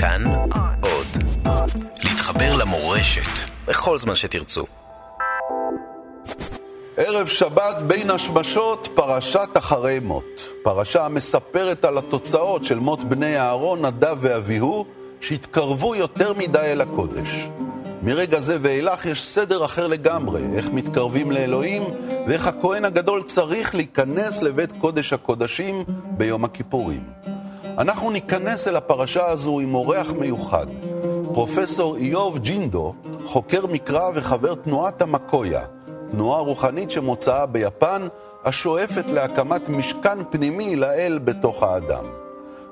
כאן עוד. להתחבר למורשת בכל זמן שתרצו. ערב שבת בין השמשות, פרשת אחרי מות. פרשה המספרת על התוצאות של מות בני אהרון, נדב ואביהו, שהתקרבו יותר מדי אל הקודש. מרגע זה ואילך יש סדר אחר לגמרי, איך מתקרבים לאלוהים ואיך הכהן הגדול צריך להיכנס לבית קודש הקודשים ביום הכיפורים. אנחנו ניכנס אל הפרשה הזו עם אורח מיוחד, פרופסור איוב ג'ינדו, חוקר מקרא וחבר תנועת המקויה, תנועה רוחנית שמוצאה ביפן, השואפת להקמת משכן פנימי לאל בתוך האדם.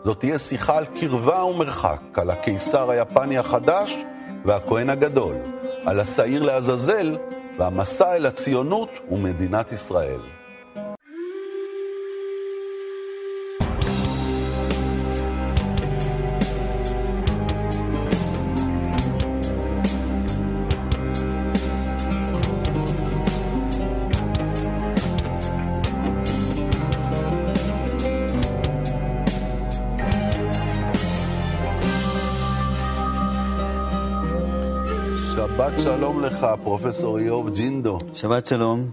זאת תהיה שיחה על קרבה ומרחק, על הקיסר היפני החדש והכהן הגדול, על השעיר לעזאזל והמסע אל הציונות ומדינת ישראל. שלום לך, פרופסור איוב ג'ינדו. שבת שלום.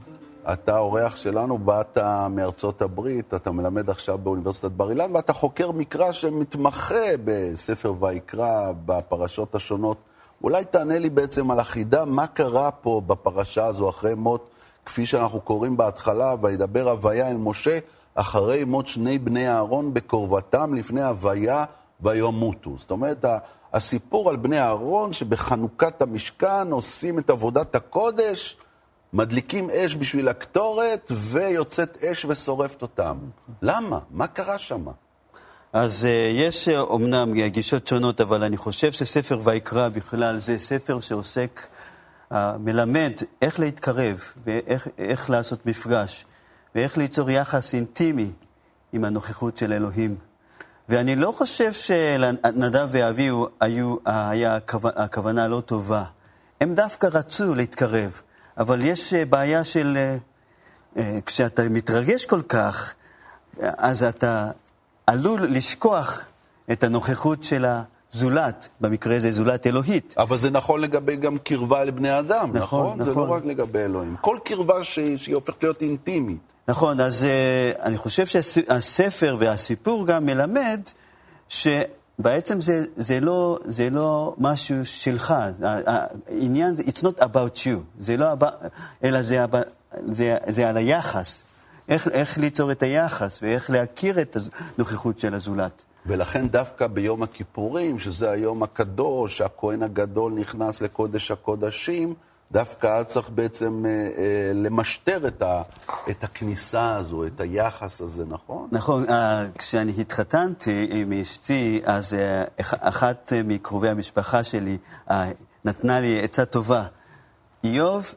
אתה אורח שלנו, באת מארצות הברית, אתה מלמד עכשיו באוניברסיטת בר אילן, ואתה חוקר מקרא שמתמחה בספר ויקרא, בפרשות השונות. אולי תענה לי בעצם על החידה, מה קרה פה בפרשה הזו אחרי מות, כפי שאנחנו קוראים בהתחלה, וידבר הוויה אל משה, אחרי מות שני בני אהרון בקרבתם לפני הוויה וימותו. זאת אומרת, הסיפור על בני אהרון שבחנוכת המשכן עושים את עבודת הקודש, מדליקים אש בשביל הקטורת ויוצאת אש ושורפת אותם. למה? מה קרה שם? אז uh, יש אומנם uh, גישות שונות, אבל אני חושב שספר ויקרא בכלל זה ספר שעוסק, uh, מלמד איך להתקרב ואיך לעשות מפגש ואיך ליצור יחס אינטימי עם הנוכחות של אלוהים. ואני לא חושב שנדב ואביהו היו, היה הכוונה לא טובה. הם דווקא רצו להתקרב, אבל יש בעיה של... כשאתה מתרגש כל כך, אז אתה עלול לשכוח את הנוכחות של הזולת, במקרה הזה זולת אלוהית. אבל זה נכון לגבי גם קרבה לבני אדם, נכון? נכון, נכון. זה לא רק לגבי אלוהים. כל קרבה שהיא, שהיא הופכת להיות אינטימית. נכון, אז uh, אני חושב שהספר והסיפור גם מלמד שבעצם זה, זה, לא, זה לא משהו שלך, העניין, it's not about you, זה לא about, אלא זה, זה, זה על היחס, איך, איך ליצור את היחס ואיך להכיר את הנוכחות של הזולת. ולכן דווקא ביום הכיפורים, שזה היום הקדוש, הכהן הגדול נכנס לקודש הקודשים, דווקא אז צריך בעצם אה, אה, למשטר את, ה, את הכניסה הזו, את היחס הזה, נכון? נכון. אה, כשאני התחתנתי עם אשתי, אז אה, אחת מקרובי המשפחה שלי אה, נתנה לי עצה טובה. איוב,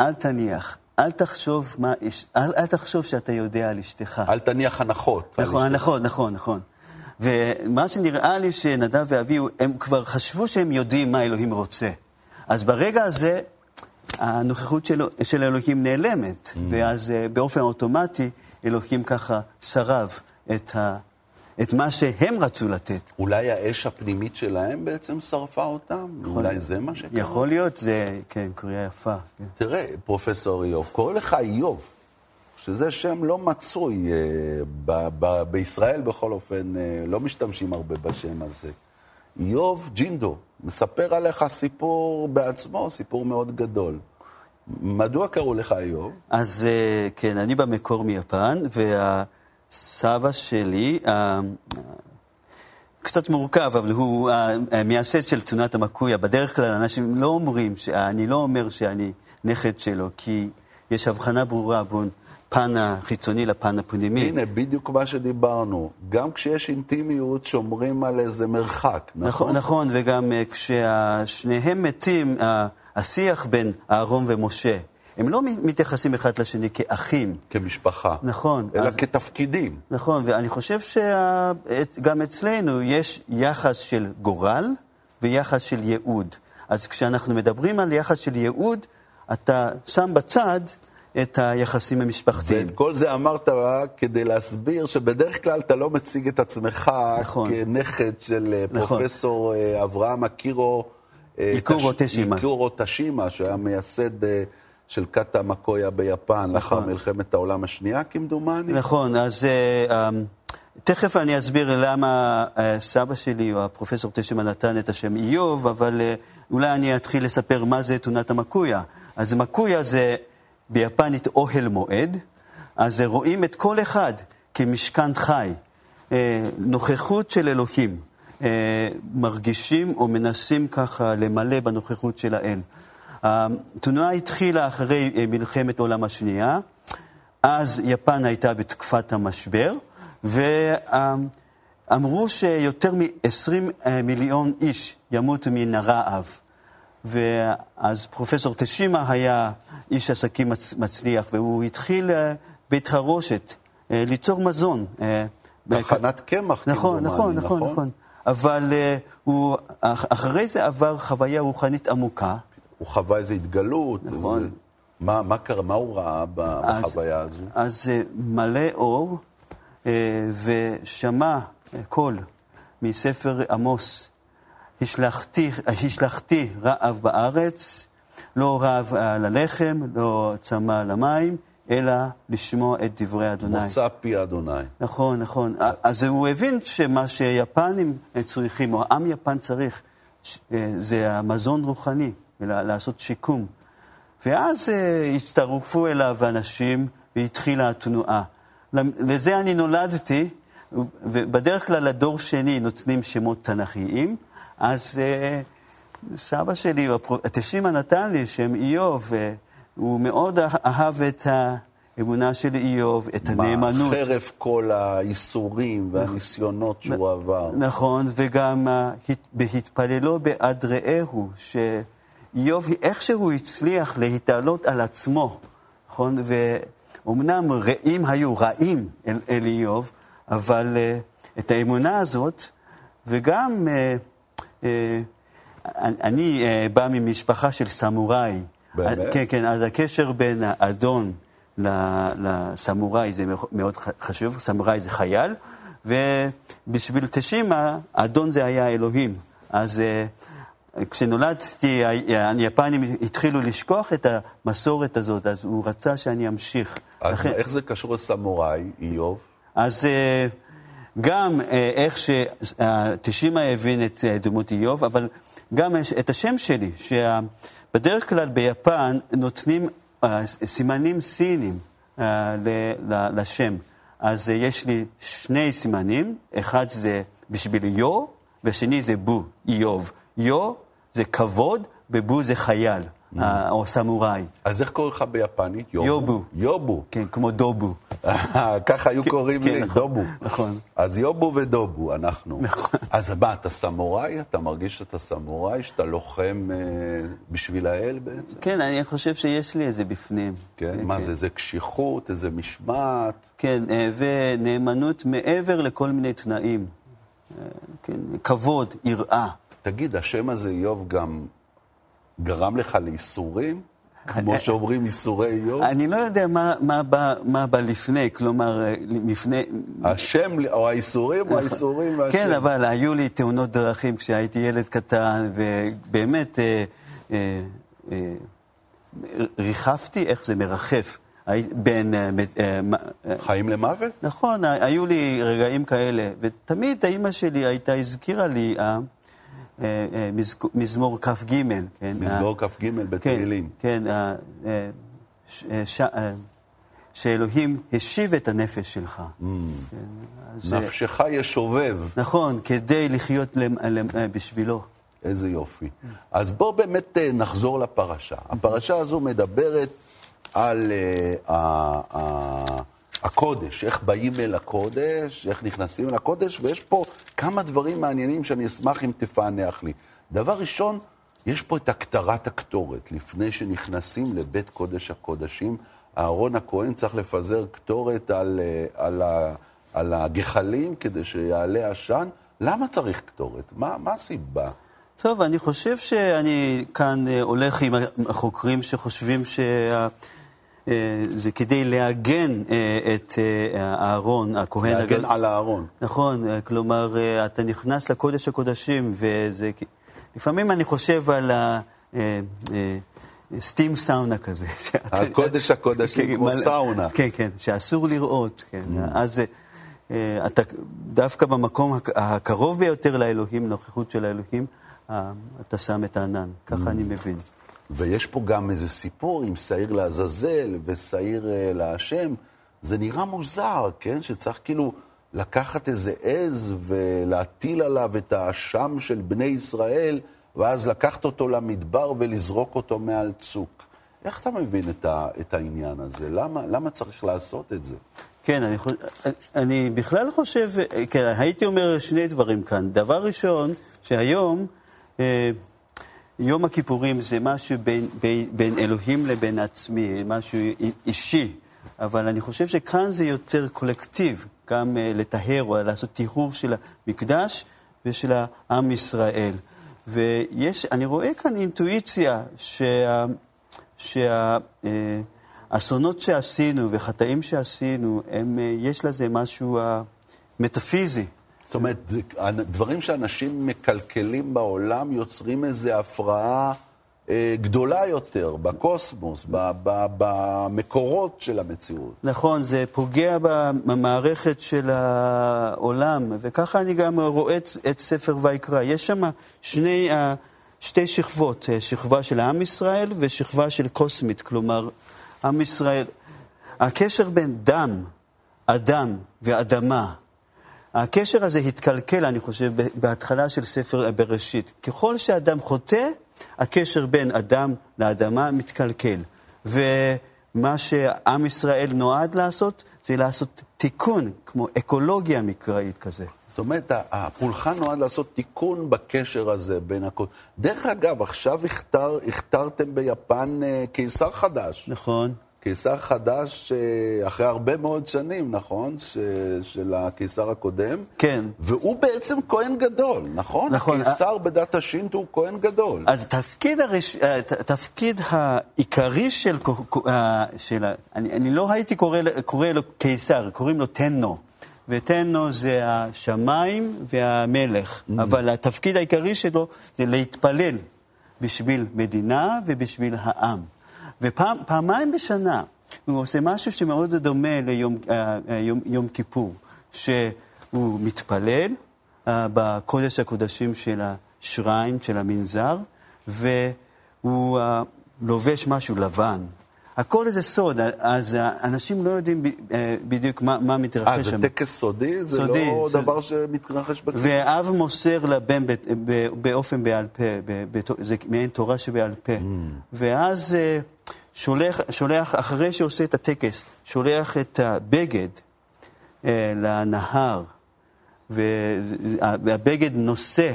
אל תניח. אל תחשוב, מה, אל, אל תחשוב שאתה יודע על אשתך. אל תניח הנחות. נכון, נכון, נכון, נכון. ומה שנראה לי שנדב ואביהו, הם כבר חשבו שהם יודעים מה אלוהים רוצה. אז ברגע הזה, הנוכחות של, של אלוהים נעלמת, mm. ואז uh, באופן אוטומטי אלוהים ככה שרב את, ה, את מה שהם רצו לתת. אולי האש הפנימית שלהם בעצם שרפה אותם? יכול, אולי זה מה שקרה? יכול להיות, זה, כן, קריאה יפה. כן. תראה, פרופסור איוב, קורא לך איוב, שזה שם לא מצוי, uh, ב, ב, בישראל בכל אופן, uh, לא משתמשים הרבה בשם הזה. איוב ג'ינדו, מספר עליך סיפור בעצמו, סיפור מאוד גדול. מדוע קראו לך איוב? אז כן, אני במקור מיפן, והסבא שלי, קצת מורכב, אבל הוא המייסד של תונת המקויה. בדרך כלל אנשים לא אומרים, אני לא אומר שאני נכד שלו, כי יש הבחנה ברורה בין הפן החיצוני לפן הפנימי. הנה, בדיוק מה שדיברנו. גם כשיש אינטימיות, שומרים על איזה מרחק, נכון? נכון, נכון וגם כששניהם מתים, השיח בין אהרון ומשה, הם לא מתייחסים אחד לשני כאחים. כמשפחה. נכון. אלא אז, כתפקידים. נכון, ואני חושב שגם אצלנו יש יחס של גורל ויחס של ייעוד. אז כשאנחנו מדברים על יחס של ייעוד, אתה שם בצד את היחסים המשפחתיים. ואת כל זה אמרת כדי להסביר שבדרך כלל אתה לא מציג את עצמך נכון. כנכד של אה, נכון. פרופסור אה, אברהם אקירו... אה, איקורו תש- תשימה. איקורו תשימה, שהיה מייסד של קאטה מקויה ביפן לאחר נכון. מלחמת העולם השנייה, כמדומני. נכון, אז אה, תכף אני אסביר למה אה, סבא שלי, או הפרופסור תשמה, נתן את השם איוב, אבל אה, אולי אני אתחיל לספר מה זה תאונת המקויה. אז מקויה זה ביפנית אוהל מועד, אז רואים את כל אחד כמשכן חי, אה, נוכחות של אלוהים. אה, מרגישים או מנסים ככה למלא בנוכחות של האל. התנועה התחילה אחרי אה, מלחמת העולם השנייה, אז יפן הייתה בתקופת המשבר, ואמרו שיותר מ-20 מיליון איש ימותו מן הרעב. ואז פרופסור תשימה היה איש עסקים מצ- מצליח, והוא התחיל אה, בית חרושת אה, ליצור מזון. אה, תחנת קמח, נכון, כמדומני, נכון, נכון, נכון. אבל אה, הוא, אח- אחרי זה עבר חוויה רוחנית עמוקה. הוא חווה איזו התגלות. נכון. איזה... מה, מה קרה, מה הוא ראה ב- אז- בחוויה הזו? אז אה, מלא אור, אה, ושמע אה, קול מספר עמוס, השלכתי, השלכתי רעב בארץ, לא רעב על הלחם, לא צמא על המים, אלא לשמוע את דברי אדוני. מוצא פי אדוני. נכון, נכון. אז הוא הבין שמה שיפנים צריכים, או עם יפן צריך, אה, זה המזון רוחני, לעשות שיקום. ואז אה, הצטרפו אליו אנשים והתחילה התנועה. לזה אני נולדתי, ובדרך כלל לדור שני נותנים שמות תנכיים, אז אה, סבא שלי, תשימה נתן לי שם איוב, אה, הוא מאוד אה- אהב את האמונה של איוב, את הנאמנות. מה, חרף כל האיסורים והניסיונות שהוא עבר. נכון, וגם הת- בהתפללו בעד רעהו, שאיוב איכשהו הצליח להתעלות על עצמו, נכון? ואומנם רעים היו רעים אל, אל איוב, אבל אה, את האמונה הזאת, וגם אה, אני אה, בא ממשפחה של סמוראי. באמת? כן, כן, אז הקשר בין האדון לסמוראי זה מאוד חשוב, סמוראי זה חייל, ובשביל תשימה, אדון זה היה אלוהים. אז אה, כשנולדתי, היפנים התחילו לשכוח את המסורת הזאת, אז הוא רצה שאני אמשיך. אז לכן- איך זה קשור לסמוראי, איוב? אז אה, גם אה, איך שתשימה הבין את אה, דמות איוב, אבל גם את השם שלי, שבדרך כלל ביפן נותנים אה, סימנים סינים אה, לשם. אז אה, יש לי שני סימנים, אחד זה בשביל יו, והשני זה בו, איוב. יו זה כבוד, ובו זה חייל, אה, או סמוראי. אז איך קוראים לך ביפנית? יובו. יובו. כן, כמו דובו. ככה היו קוראים כן, לי, נכון. דובו. נכון. אז יובו ודובו, אנחנו. נכון. אז מה, אתה סמוראי? אתה מרגיש שאתה סמוראי? שאתה לוחם אה, בשביל האל בעצם? כן, אני חושב שיש לי איזה בפנים. כן? מה זה, איזה קשיחות, איזה משמעת? כן, אה, ונאמנות מעבר לכל מיני תנאים. אה, כן, כבוד, יראה. תגיד, השם הזה, איוב, גם גרם לך לייסורים? כמו שאומרים ייסורי איוב? אני לא יודע מה, מה, בא, מה בא לפני, כלומר, אה, לפני... השם, או הייסורים, או הייסורים והשם. כן, אבל היו לי תאונות דרכים כשהייתי ילד קטן, ובאמת אה, אה, אה, ריחפתי, איך זה מרחף, בין... אה, אה, חיים למוות? נכון, היו לי רגעים כאלה, ותמיד האימא שלי הייתה, הזכירה לי אה, אה, אה, מזק- מזמור כ"ג, כן? מזמור אה, כ"ג כן, בתהילים. כן, אה, אה, אה, אה, שאלוהים השיב את הנפש שלך. Mm. כן, אה, נפשך ישובב. נכון, כדי לחיות אה, בשבילו. איזה יופי. אז בואו באמת אה, נחזור לפרשה. הפרשה הזו מדברת על אה, הקודש, איך באים אל הקודש, איך נכנסים אל הקודש, ויש פה כמה דברים מעניינים שאני אשמח אם תפענח לי. דבר ראשון, יש פה את הקטרת הקטורת. לפני שנכנסים לבית קודש הקודשים, אהרון הכהן צריך לפזר קטורת על, אה, על, על הגחלים כדי שיעלה עשן. למה צריך קטורת? מה, מה הסיבה? טוב, אני חושב שאני כאן אה, הולך עם החוקרים שחושבים זה כדי לעגן את הארון, הכהן הגדול. להגן על הארון. נכון, כלומר, אתה נכנס לקודש הקודשים, וזה... לפעמים אני חושב על ה... סטים סאונה כזה. הקודש הקודשים, כמו סאונה. כן, כן, שאסור לראות. כן. Mm. אז אתה דווקא במקום הקרוב ביותר לאלוהים, נוכחות של האלוהים, אתה שם את הענן. ככה אני מבין. ויש פה גם איזה סיפור עם שעיר לעזאזל ושעיר להשם. זה נראה מוזר, כן? שצריך כאילו לקחת איזה עז ולהטיל עליו את האשם של בני ישראל, ואז לקחת אותו למדבר ולזרוק אותו מעל צוק. איך אתה מבין את, ה, את העניין הזה? למה, למה צריך לעשות את זה? כן, אני, חושב, אני בכלל חושב, כן, הייתי אומר שני דברים כאן. דבר ראשון, שהיום, אה, יום הכיפורים זה משהו בין, בין, בין אלוהים לבין עצמי, משהו אישי, אבל אני חושב שכאן זה יותר קולקטיב, גם uh, לטהר או לעשות טיהור של המקדש ושל העם ישראל. ויש, אני רואה כאן אינטואיציה שהאסונות שה, uh, שעשינו וחטאים שעשינו, הם, uh, יש לזה משהו uh, מטאפיזי. זאת אומרת, דברים שאנשים מקלקלים בעולם יוצרים איזו הפרעה אה, גדולה יותר בקוסמוס, במקורות של המציאות. נכון, זה פוגע במערכת של העולם, וככה אני גם רואה את, את ספר ויקרא. יש שם שני, אה, שתי שכבות, אה, שכבה של עם ישראל ושכבה של קוסמית, כלומר, עם ישראל. הקשר בין דם, אדם ואדמה, הקשר הזה התקלקל, אני חושב, בהתחלה של ספר בראשית. ככל שאדם חוטא, הקשר בין אדם לאדמה מתקלקל. ומה שעם ישראל נועד לעשות, זה לעשות תיקון, כמו אקולוגיה מקראית כזה. זאת אומרת, הפולחן נועד לעשות תיקון בקשר הזה בין הכל. דרך אגב, עכשיו הכתר, הכתרתם ביפן אה, קיסר חדש. נכון. קיסר חדש אה, אחרי הרבה מאוד שנים, נכון? ש... של הקיסר הקודם. כן. והוא בעצם כהן גדול, נכון? נכון. הקיסר 아... בדת השינטו הוא כהן גדול. אז התפקיד, הרש... התפקיד העיקרי של... של... אני, אני לא הייתי קורא, קורא לו קיסר, קוראים לו תנו. ותנו זה השמיים והמלך. Mm. אבל התפקיד העיקרי שלו זה להתפלל בשביל מדינה ובשביל העם. ופעמיים בשנה הוא עושה משהו שמאוד דומה ליום אה, אה, יום, יום כיפור, שהוא מתפלל אה, בקודש הקודשים של השריים, של המנזר, והוא לובש משהו לבן. הכל איזה סוד, אז אנשים לא יודעים בדיוק מה, מה מתרחש שם. אה, זה טקס סודי? זה סודי, לא סוד... דבר שמתרחש בציבור? ואב מוסר לבן באופן בעל פה, זה מעין תורה שבעל פה. Mm. ואז שולח, שולח, אחרי שעושה את הטקס, שולח את הבגד אה, לנהר, והבגד נושא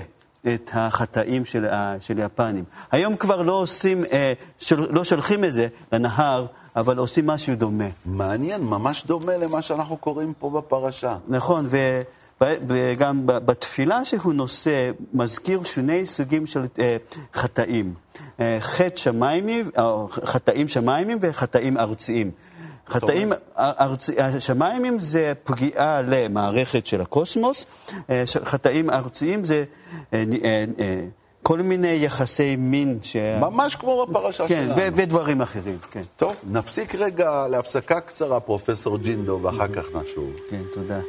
את החטאים של, של היפנים. היום כבר לא עושים, אה, של, לא שולחים את זה לנהר, אבל עושים משהו דומה. מעניין, ממש דומה למה שאנחנו קוראים פה בפרשה. נכון, ו... וגם בתפילה שהוא נושא, מזכיר שני סוגים של אה, חטאים. אה, חטא שמיימי, חטאים שמיימים וחטאים ארציים. חטאים שמיימים זה פגיעה למערכת של הקוסמוס, אה, חטאים ארציים זה כל מיני יחסי מין. ש... ממש כמו בפרשה כן, שלנו. כן, ודברים אחרים, כן. טוב, נפסיק רגע להפסקה קצרה, פרופסור ג'ינדו, ואחר כך נשוב. כן, תודה.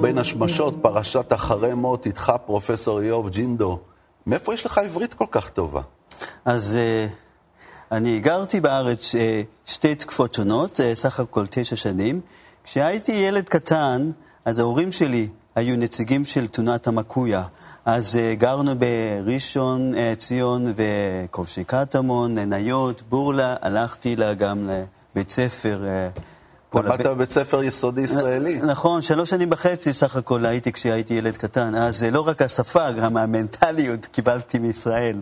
בין השמשות, פרשת אחרי מות, איתך פרופסור איוב ג'ינדו. מאיפה יש לך עברית כל כך טובה? אז uh, אני גרתי בארץ uh, שתי תקופות שונות, uh, סך הכל תשע שנים. כשהייתי ילד קטן, אז ההורים שלי היו נציגים של תונת המקויה. אז גרנו בראשון ציון וכובשי קטמון, ניות, בורלה, הלכתי גם לבית ספר. למדת בבית ספר יסודי ישראלי. נכון, שלוש שנים וחצי סך הכל הייתי כשהייתי ילד קטן. אז לא רק השפה, גם המנטליות קיבלתי מישראל.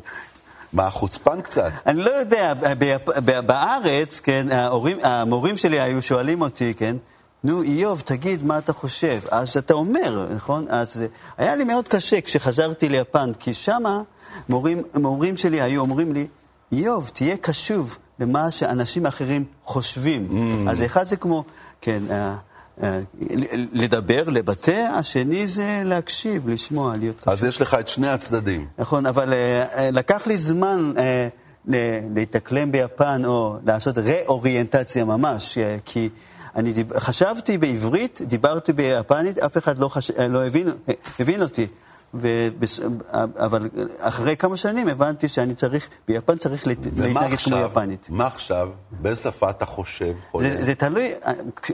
מה, חוצפן קצת? אני לא יודע, בארץ, כן, ההורים, המורים שלי היו שואלים אותי, כן, נו, איוב, תגיד מה אתה חושב. אז אתה אומר, נכון? אז היה לי מאוד קשה כשחזרתי ליפן, כי שמה מורים, מורים שלי היו אומרים לי, איוב, תהיה קשוב למה שאנשים אחרים חושבים. Mm. אז אחד זה כמו, כן, אה, אה, לדבר, לבטא, השני זה להקשיב, לשמוע, להיות קשוב. אז יש לך את שני הצדדים. נכון, אבל אה, לקח לי זמן להתאקלם ביפן או לעשות ראוריינטציה ממש, כי אני דיב... חשבתי בעברית, דיברתי ביפנית, אף אחד לא, חש... לא הבין, הבין אותי. ובס... אבל אחרי כמה שנים הבנתי שאני צריך, ביפן צריך להתנגד כמו יפנית. ומה עכשיו? באיזה שפה אתה חושב, חולם? זה, זה תלוי,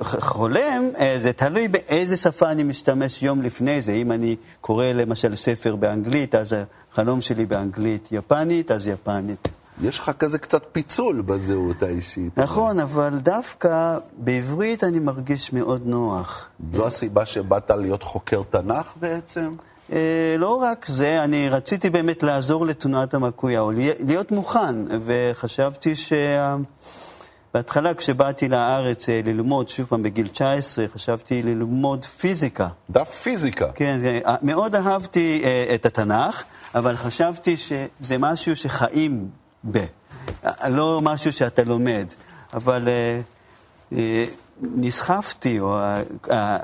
חולם, אה, זה תלוי באיזה שפה אני משתמש יום לפני זה. אם אני קורא למשל ספר באנגלית, אז החלום שלי באנגלית. יפנית, אז יפנית. יש לך כזה קצת פיצול בזהות האישית. נכון, אבל דווקא בעברית אני מרגיש מאוד נוח. זו הסיבה שבאת להיות חוקר תנ"ך בעצם? אה, לא רק זה, אני רציתי באמת לעזור לתנועת המקויה, או להיות מוכן, וחשבתי ש... בהתחלה כשבאתי לארץ אה, ללמוד, שוב פעם בגיל 19, חשבתי ללמוד פיזיקה. דף פיזיקה. כן, אה, מאוד אהבתי את התנ"ך, אבל חשבתי שזה משהו שחיים ב. לא משהו שאתה לומד, אבל נסחפתי,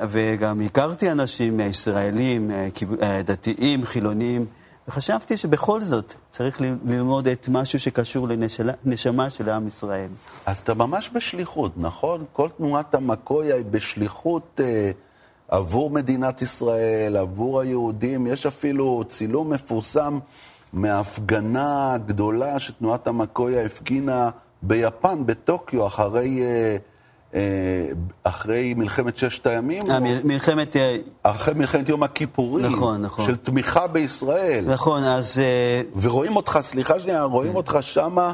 וגם הכרתי אנשים ישראלים, דתיים, חילונים, וחשבתי שבכל זאת צריך ללמוד את משהו שקשור לנשמה של עם ישראל. אז אתה ממש בשליחות, נכון? כל תנועת המקויה היא בשליחות אה, עבור מדינת ישראל, עבור היהודים. יש אפילו צילום מפורסם מהפגנה גדולה שתנועת המקויה הפגינה ביפן, בטוקיו, אחרי... אה, אה, אחרי מלחמת ששת הימים? אה, מלחמת... אה, אחרי מלחמת יום הכיפורים. נכון, נכון. של תמיכה בישראל. נכון, אז... ורואים אותך, סליחה שנייה, רואים כן. אותך שמה,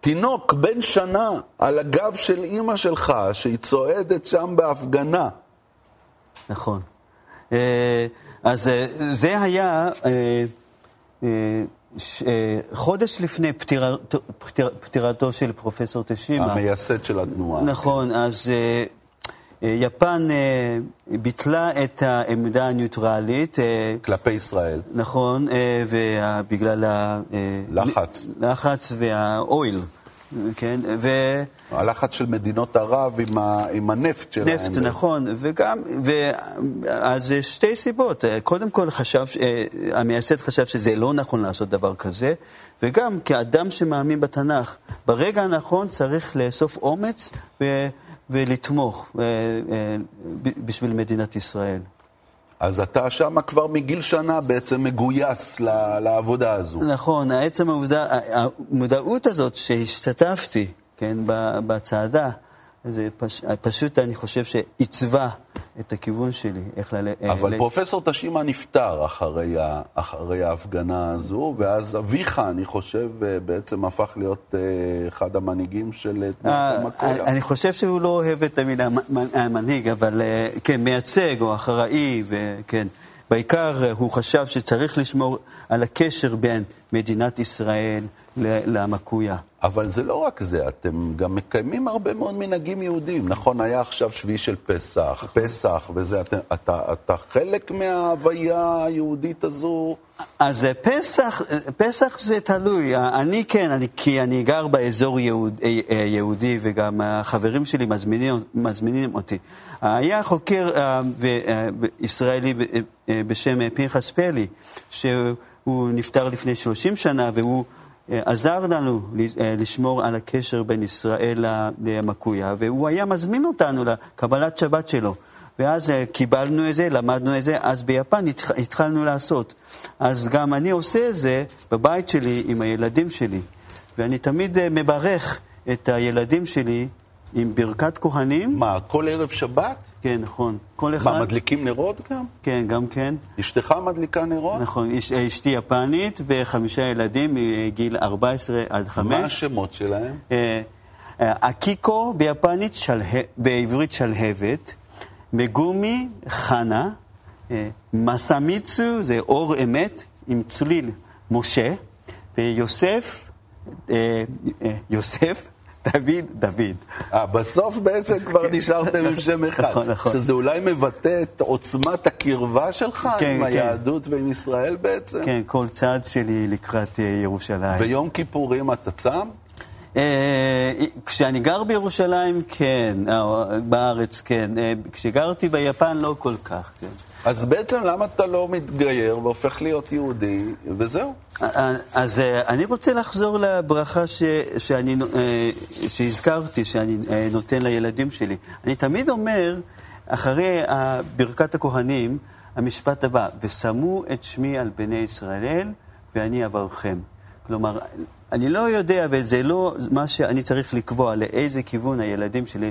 תינוק בן שנה, על הגב של אימא שלך, שהיא צועדת שם בהפגנה. נכון. אז זה היה... ש... אה, חודש לפני פטיר... פטיר... פטירתו של פרופסור תשימה. המייסד של התנועה. נכון, אז אה, אה, יפן ביטלה את העמדה הניוטרלית. כלפי ישראל. נכון, ובגלל הלחץ. לחץ והאויל. כן, ו... הלחץ של מדינות ערב עם, ה... עם הנפט שלהם. נפט, נכון, וגם, ו... אז שתי סיבות. קודם כל חשב, אה, המייסד חשב שזה לא נכון לעשות דבר כזה, וגם כאדם שמאמין בתנ"ך, ברגע הנכון צריך לאסוף אומץ ו... ולתמוך אה, אה, בשביל מדינת ישראל. אז אתה שם כבר מגיל שנה בעצם מגויס לעבודה הזו. נכון, עצם העובדה, המודעות הזאת שהשתתפתי, כן, בצעדה, זה פש... פשוט, אני חושב שעיצבה את הכיוון שלי, איך ללכת. אבל ל... פרופסור תשימה נפטר אחרי, ה... אחרי ההפגנה הזו, ואז אביך, אני חושב, בעצם הפך להיות אה, אחד המנהיגים של תנועת אה, המקויה. אני חושב שהוא לא אוהב את המילה מנהיג, אבל אה, כן, מייצג או אחראי, וכן. בעיקר הוא חשב שצריך לשמור על הקשר בין מדינת ישראל למקויה. אבל זה לא רק זה, אתם גם מקיימים הרבה מאוד מנהגים יהודיים. נכון, היה עכשיו שביעי של פסח. פסח וזה, אתה, אתה, אתה חלק מההוויה היהודית הזו? אז פסח, פסח זה תלוי. אני כן, אני, כי אני גר באזור יהוד, אה, אה, יהודי וגם החברים שלי מזמינים, מזמינים אותי. היה חוקר אה, ישראלי בשם פנחס פלי, שהוא נפטר לפני 30 שנה והוא... אה, עזר לנו אה, לשמור על הקשר בין ישראל למקויה, והוא היה מזמין אותנו לקבלת שבת שלו. ואז אה, קיבלנו את זה, למדנו את זה, אז ביפן התחלנו לעשות. אז גם אני עושה את זה בבית שלי עם הילדים שלי. ואני תמיד מברך את הילדים שלי עם ברכת כהנים. מה, כל ערב שבת? כן, נכון. כל אחד... מה, מדליקים נרות גם? כן, גם כן. אשתך מדליקה נרות? נכון, אש, אשתי יפנית וחמישה ילדים מגיל 14 עד 5. מה השמות שלהם? אה, אה, אקיקו ביפנית, של... בעברית שלהבת, מגומי, חנה, אה, מסמיצו זה אור אמת עם צליל משה, ויוסף, יוסף, דוד, דוד. אה, בסוף בעצם כבר נשארתם עם שם אחד. נכון, נכון. שזה אולי מבטא את עוצמת הקרבה שלך כן, עם כן. היהדות ועם ישראל בעצם? כן, כל צעד שלי לקראת אה, ירושלים. ויום כיפורים אתה צם? אה, כשאני גר בירושלים, כן, בארץ, כן. כשגרתי ביפן, לא כל כך, כן. אז בעצם למה אתה לא מתגייר והופך להיות יהודי, וזהו? אז אה, אני רוצה לחזור לברכה ש, שאני, אה, שהזכרתי, שאני אה, נותן לילדים שלי. אני תמיד אומר, אחרי ברכת הכהנים, המשפט הבא, ושמו את שמי על בני ישראל, ואני אברכם. כלומר, אני לא יודע, וזה לא מה שאני צריך לקבוע, לאיזה כיוון הילדים שלי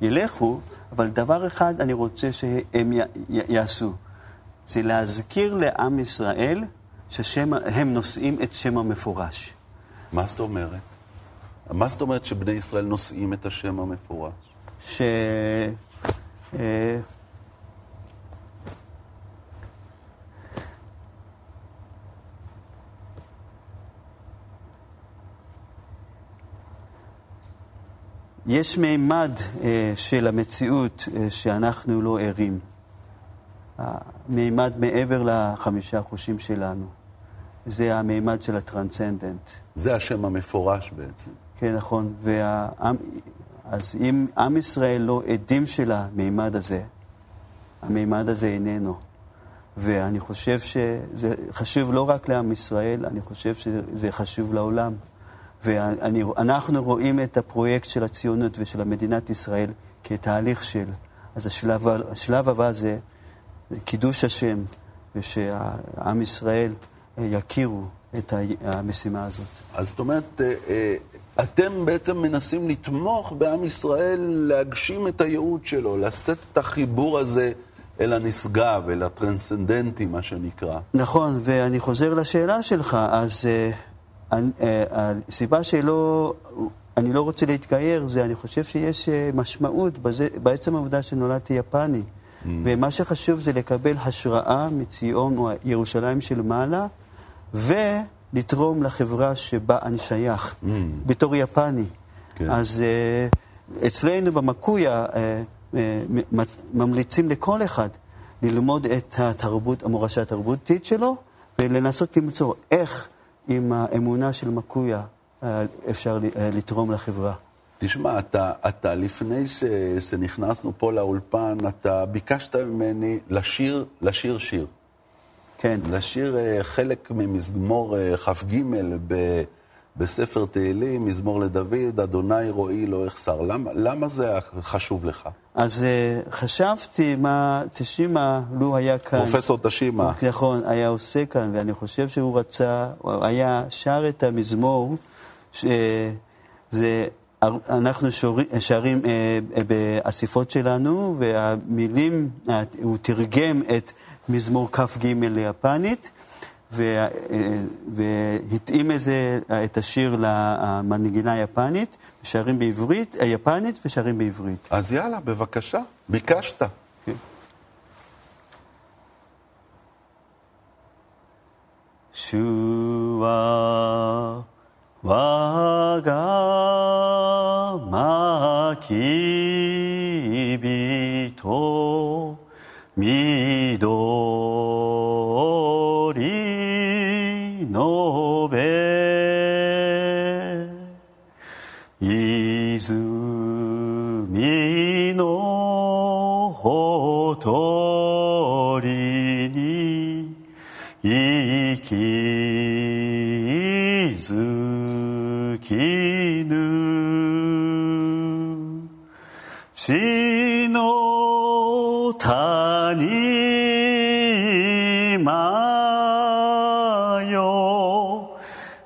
ילכו, אבל דבר אחד אני רוצה שהם י- י- יעשו, זה להזכיר לעם ישראל שהם נושאים את שם המפורש. מה זאת אומרת? מה זאת אומרת שבני ישראל נושאים את השם המפורש? ש... יש מימד אה, של המציאות אה, שאנחנו לא ערים. המימד מעבר לחמישה חושים שלנו. זה המימד של הטרנסצנדנט. זה השם המפורש בעצם. כן, נכון. והעם, אז אם עם ישראל לא עדים של המימד הזה, המימד הזה איננו. ואני חושב שזה חשוב לא רק לעם ישראל, אני חושב שזה חשוב לעולם. ואנחנו רואים את הפרויקט של הציונות ושל המדינת ישראל כתהליך של, אז השלב, השלב הבא זה קידוש השם, ושעם ישראל יכירו את המשימה הזאת. אז זאת אומרת, אה, אה, אתם בעצם מנסים לתמוך בעם ישראל להגשים את הייעוד שלו, לשאת את החיבור הזה אל הנשגב, אל הטרנסצנדנטי, מה שנקרא. נכון, ואני חוזר לשאלה שלך, אז אה, אני, הסיבה שלא, אני לא רוצה להתגייר, זה אני חושב שיש משמעות בזה, בעצם העובדה שנולדתי יפני. Mm. ומה שחשוב זה לקבל השראה מציון או ירושלים של מעלה, ולתרום לחברה שבה אני שייך, mm. בתור יפני. כן. אז אצלנו במקויה ממליצים לכל אחד ללמוד את התרבות, המורשה התרבותית שלו, ולנסות למצוא איך עם האמונה של מקויה uh, אפשר uh, לתרום לחברה. תשמע, אתה, אתה לפני ש, שנכנסנו פה לאולפן, אתה ביקשת ממני לשיר, לשיר שיר. כן. לשיר uh, חלק ממזמור כ"ג ב, בספר תהילים, מזמור לדוד, אדוני רואי לא אחסר. למה, למה זה חשוב לך? אז uh, חשבתי מה תשימה, לו היה כאן... פרופסור תשימה. נכון, היה עושה כאן, ואני חושב שהוא רצה, הוא היה שר את המזמור, שזה... אנחנו שרים אה, באספות שלנו, והמילים, הוא תרגם את מזמור כ"ג ליפנית, אה, והתאים איזה, את השיר למנגינה היפנית, שרים בעברית, אה, היפנית ושרים בעברית. אז יאללה, בבקשה, ביקשת. כן. שואה 와가 마키비토 미 生きづきぬ。死の谷間よ。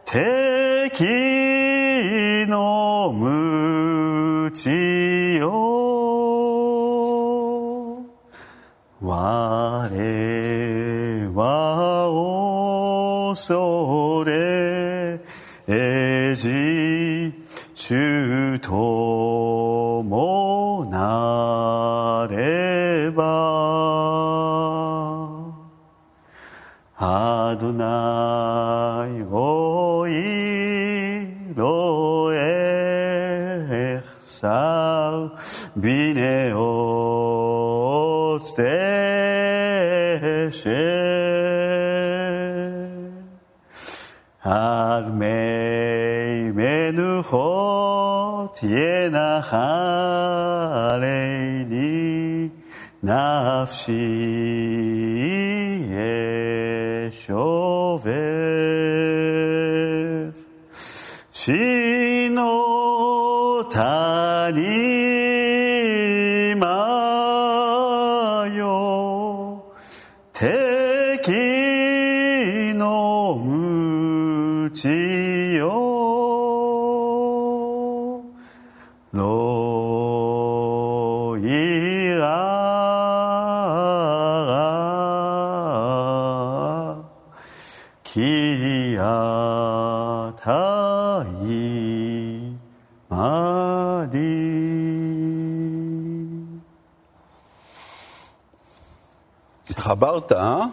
敵の無知。恐れえじ主ともなればアドナイをいろえさびねおつてし Ar mei menu ho tiena haleni nafshi eshovev. Shiva. 마디 התחברת, אה?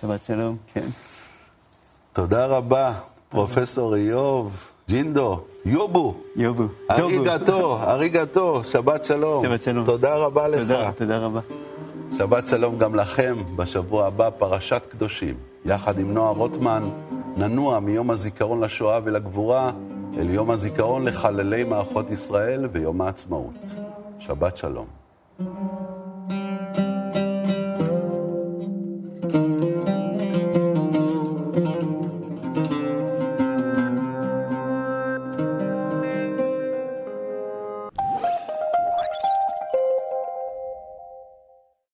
שבת שלום, כן. תודה רבה, פרופסור איוב, ג'ינדו, יובו. יובו. אריגתו, אריגתו, שבת שלום. שבת שלום. תודה רבה לך. תודה, תודה רבה. שבת שלום גם לכם. בשבוע הבא פרשת קדושים. יחד עם נועה רוטמן ננוע מיום הזיכרון לשואה ולגבורה אל יום הזיכרון לחללי מערכות ישראל ויום העצמאות. שבת שלום.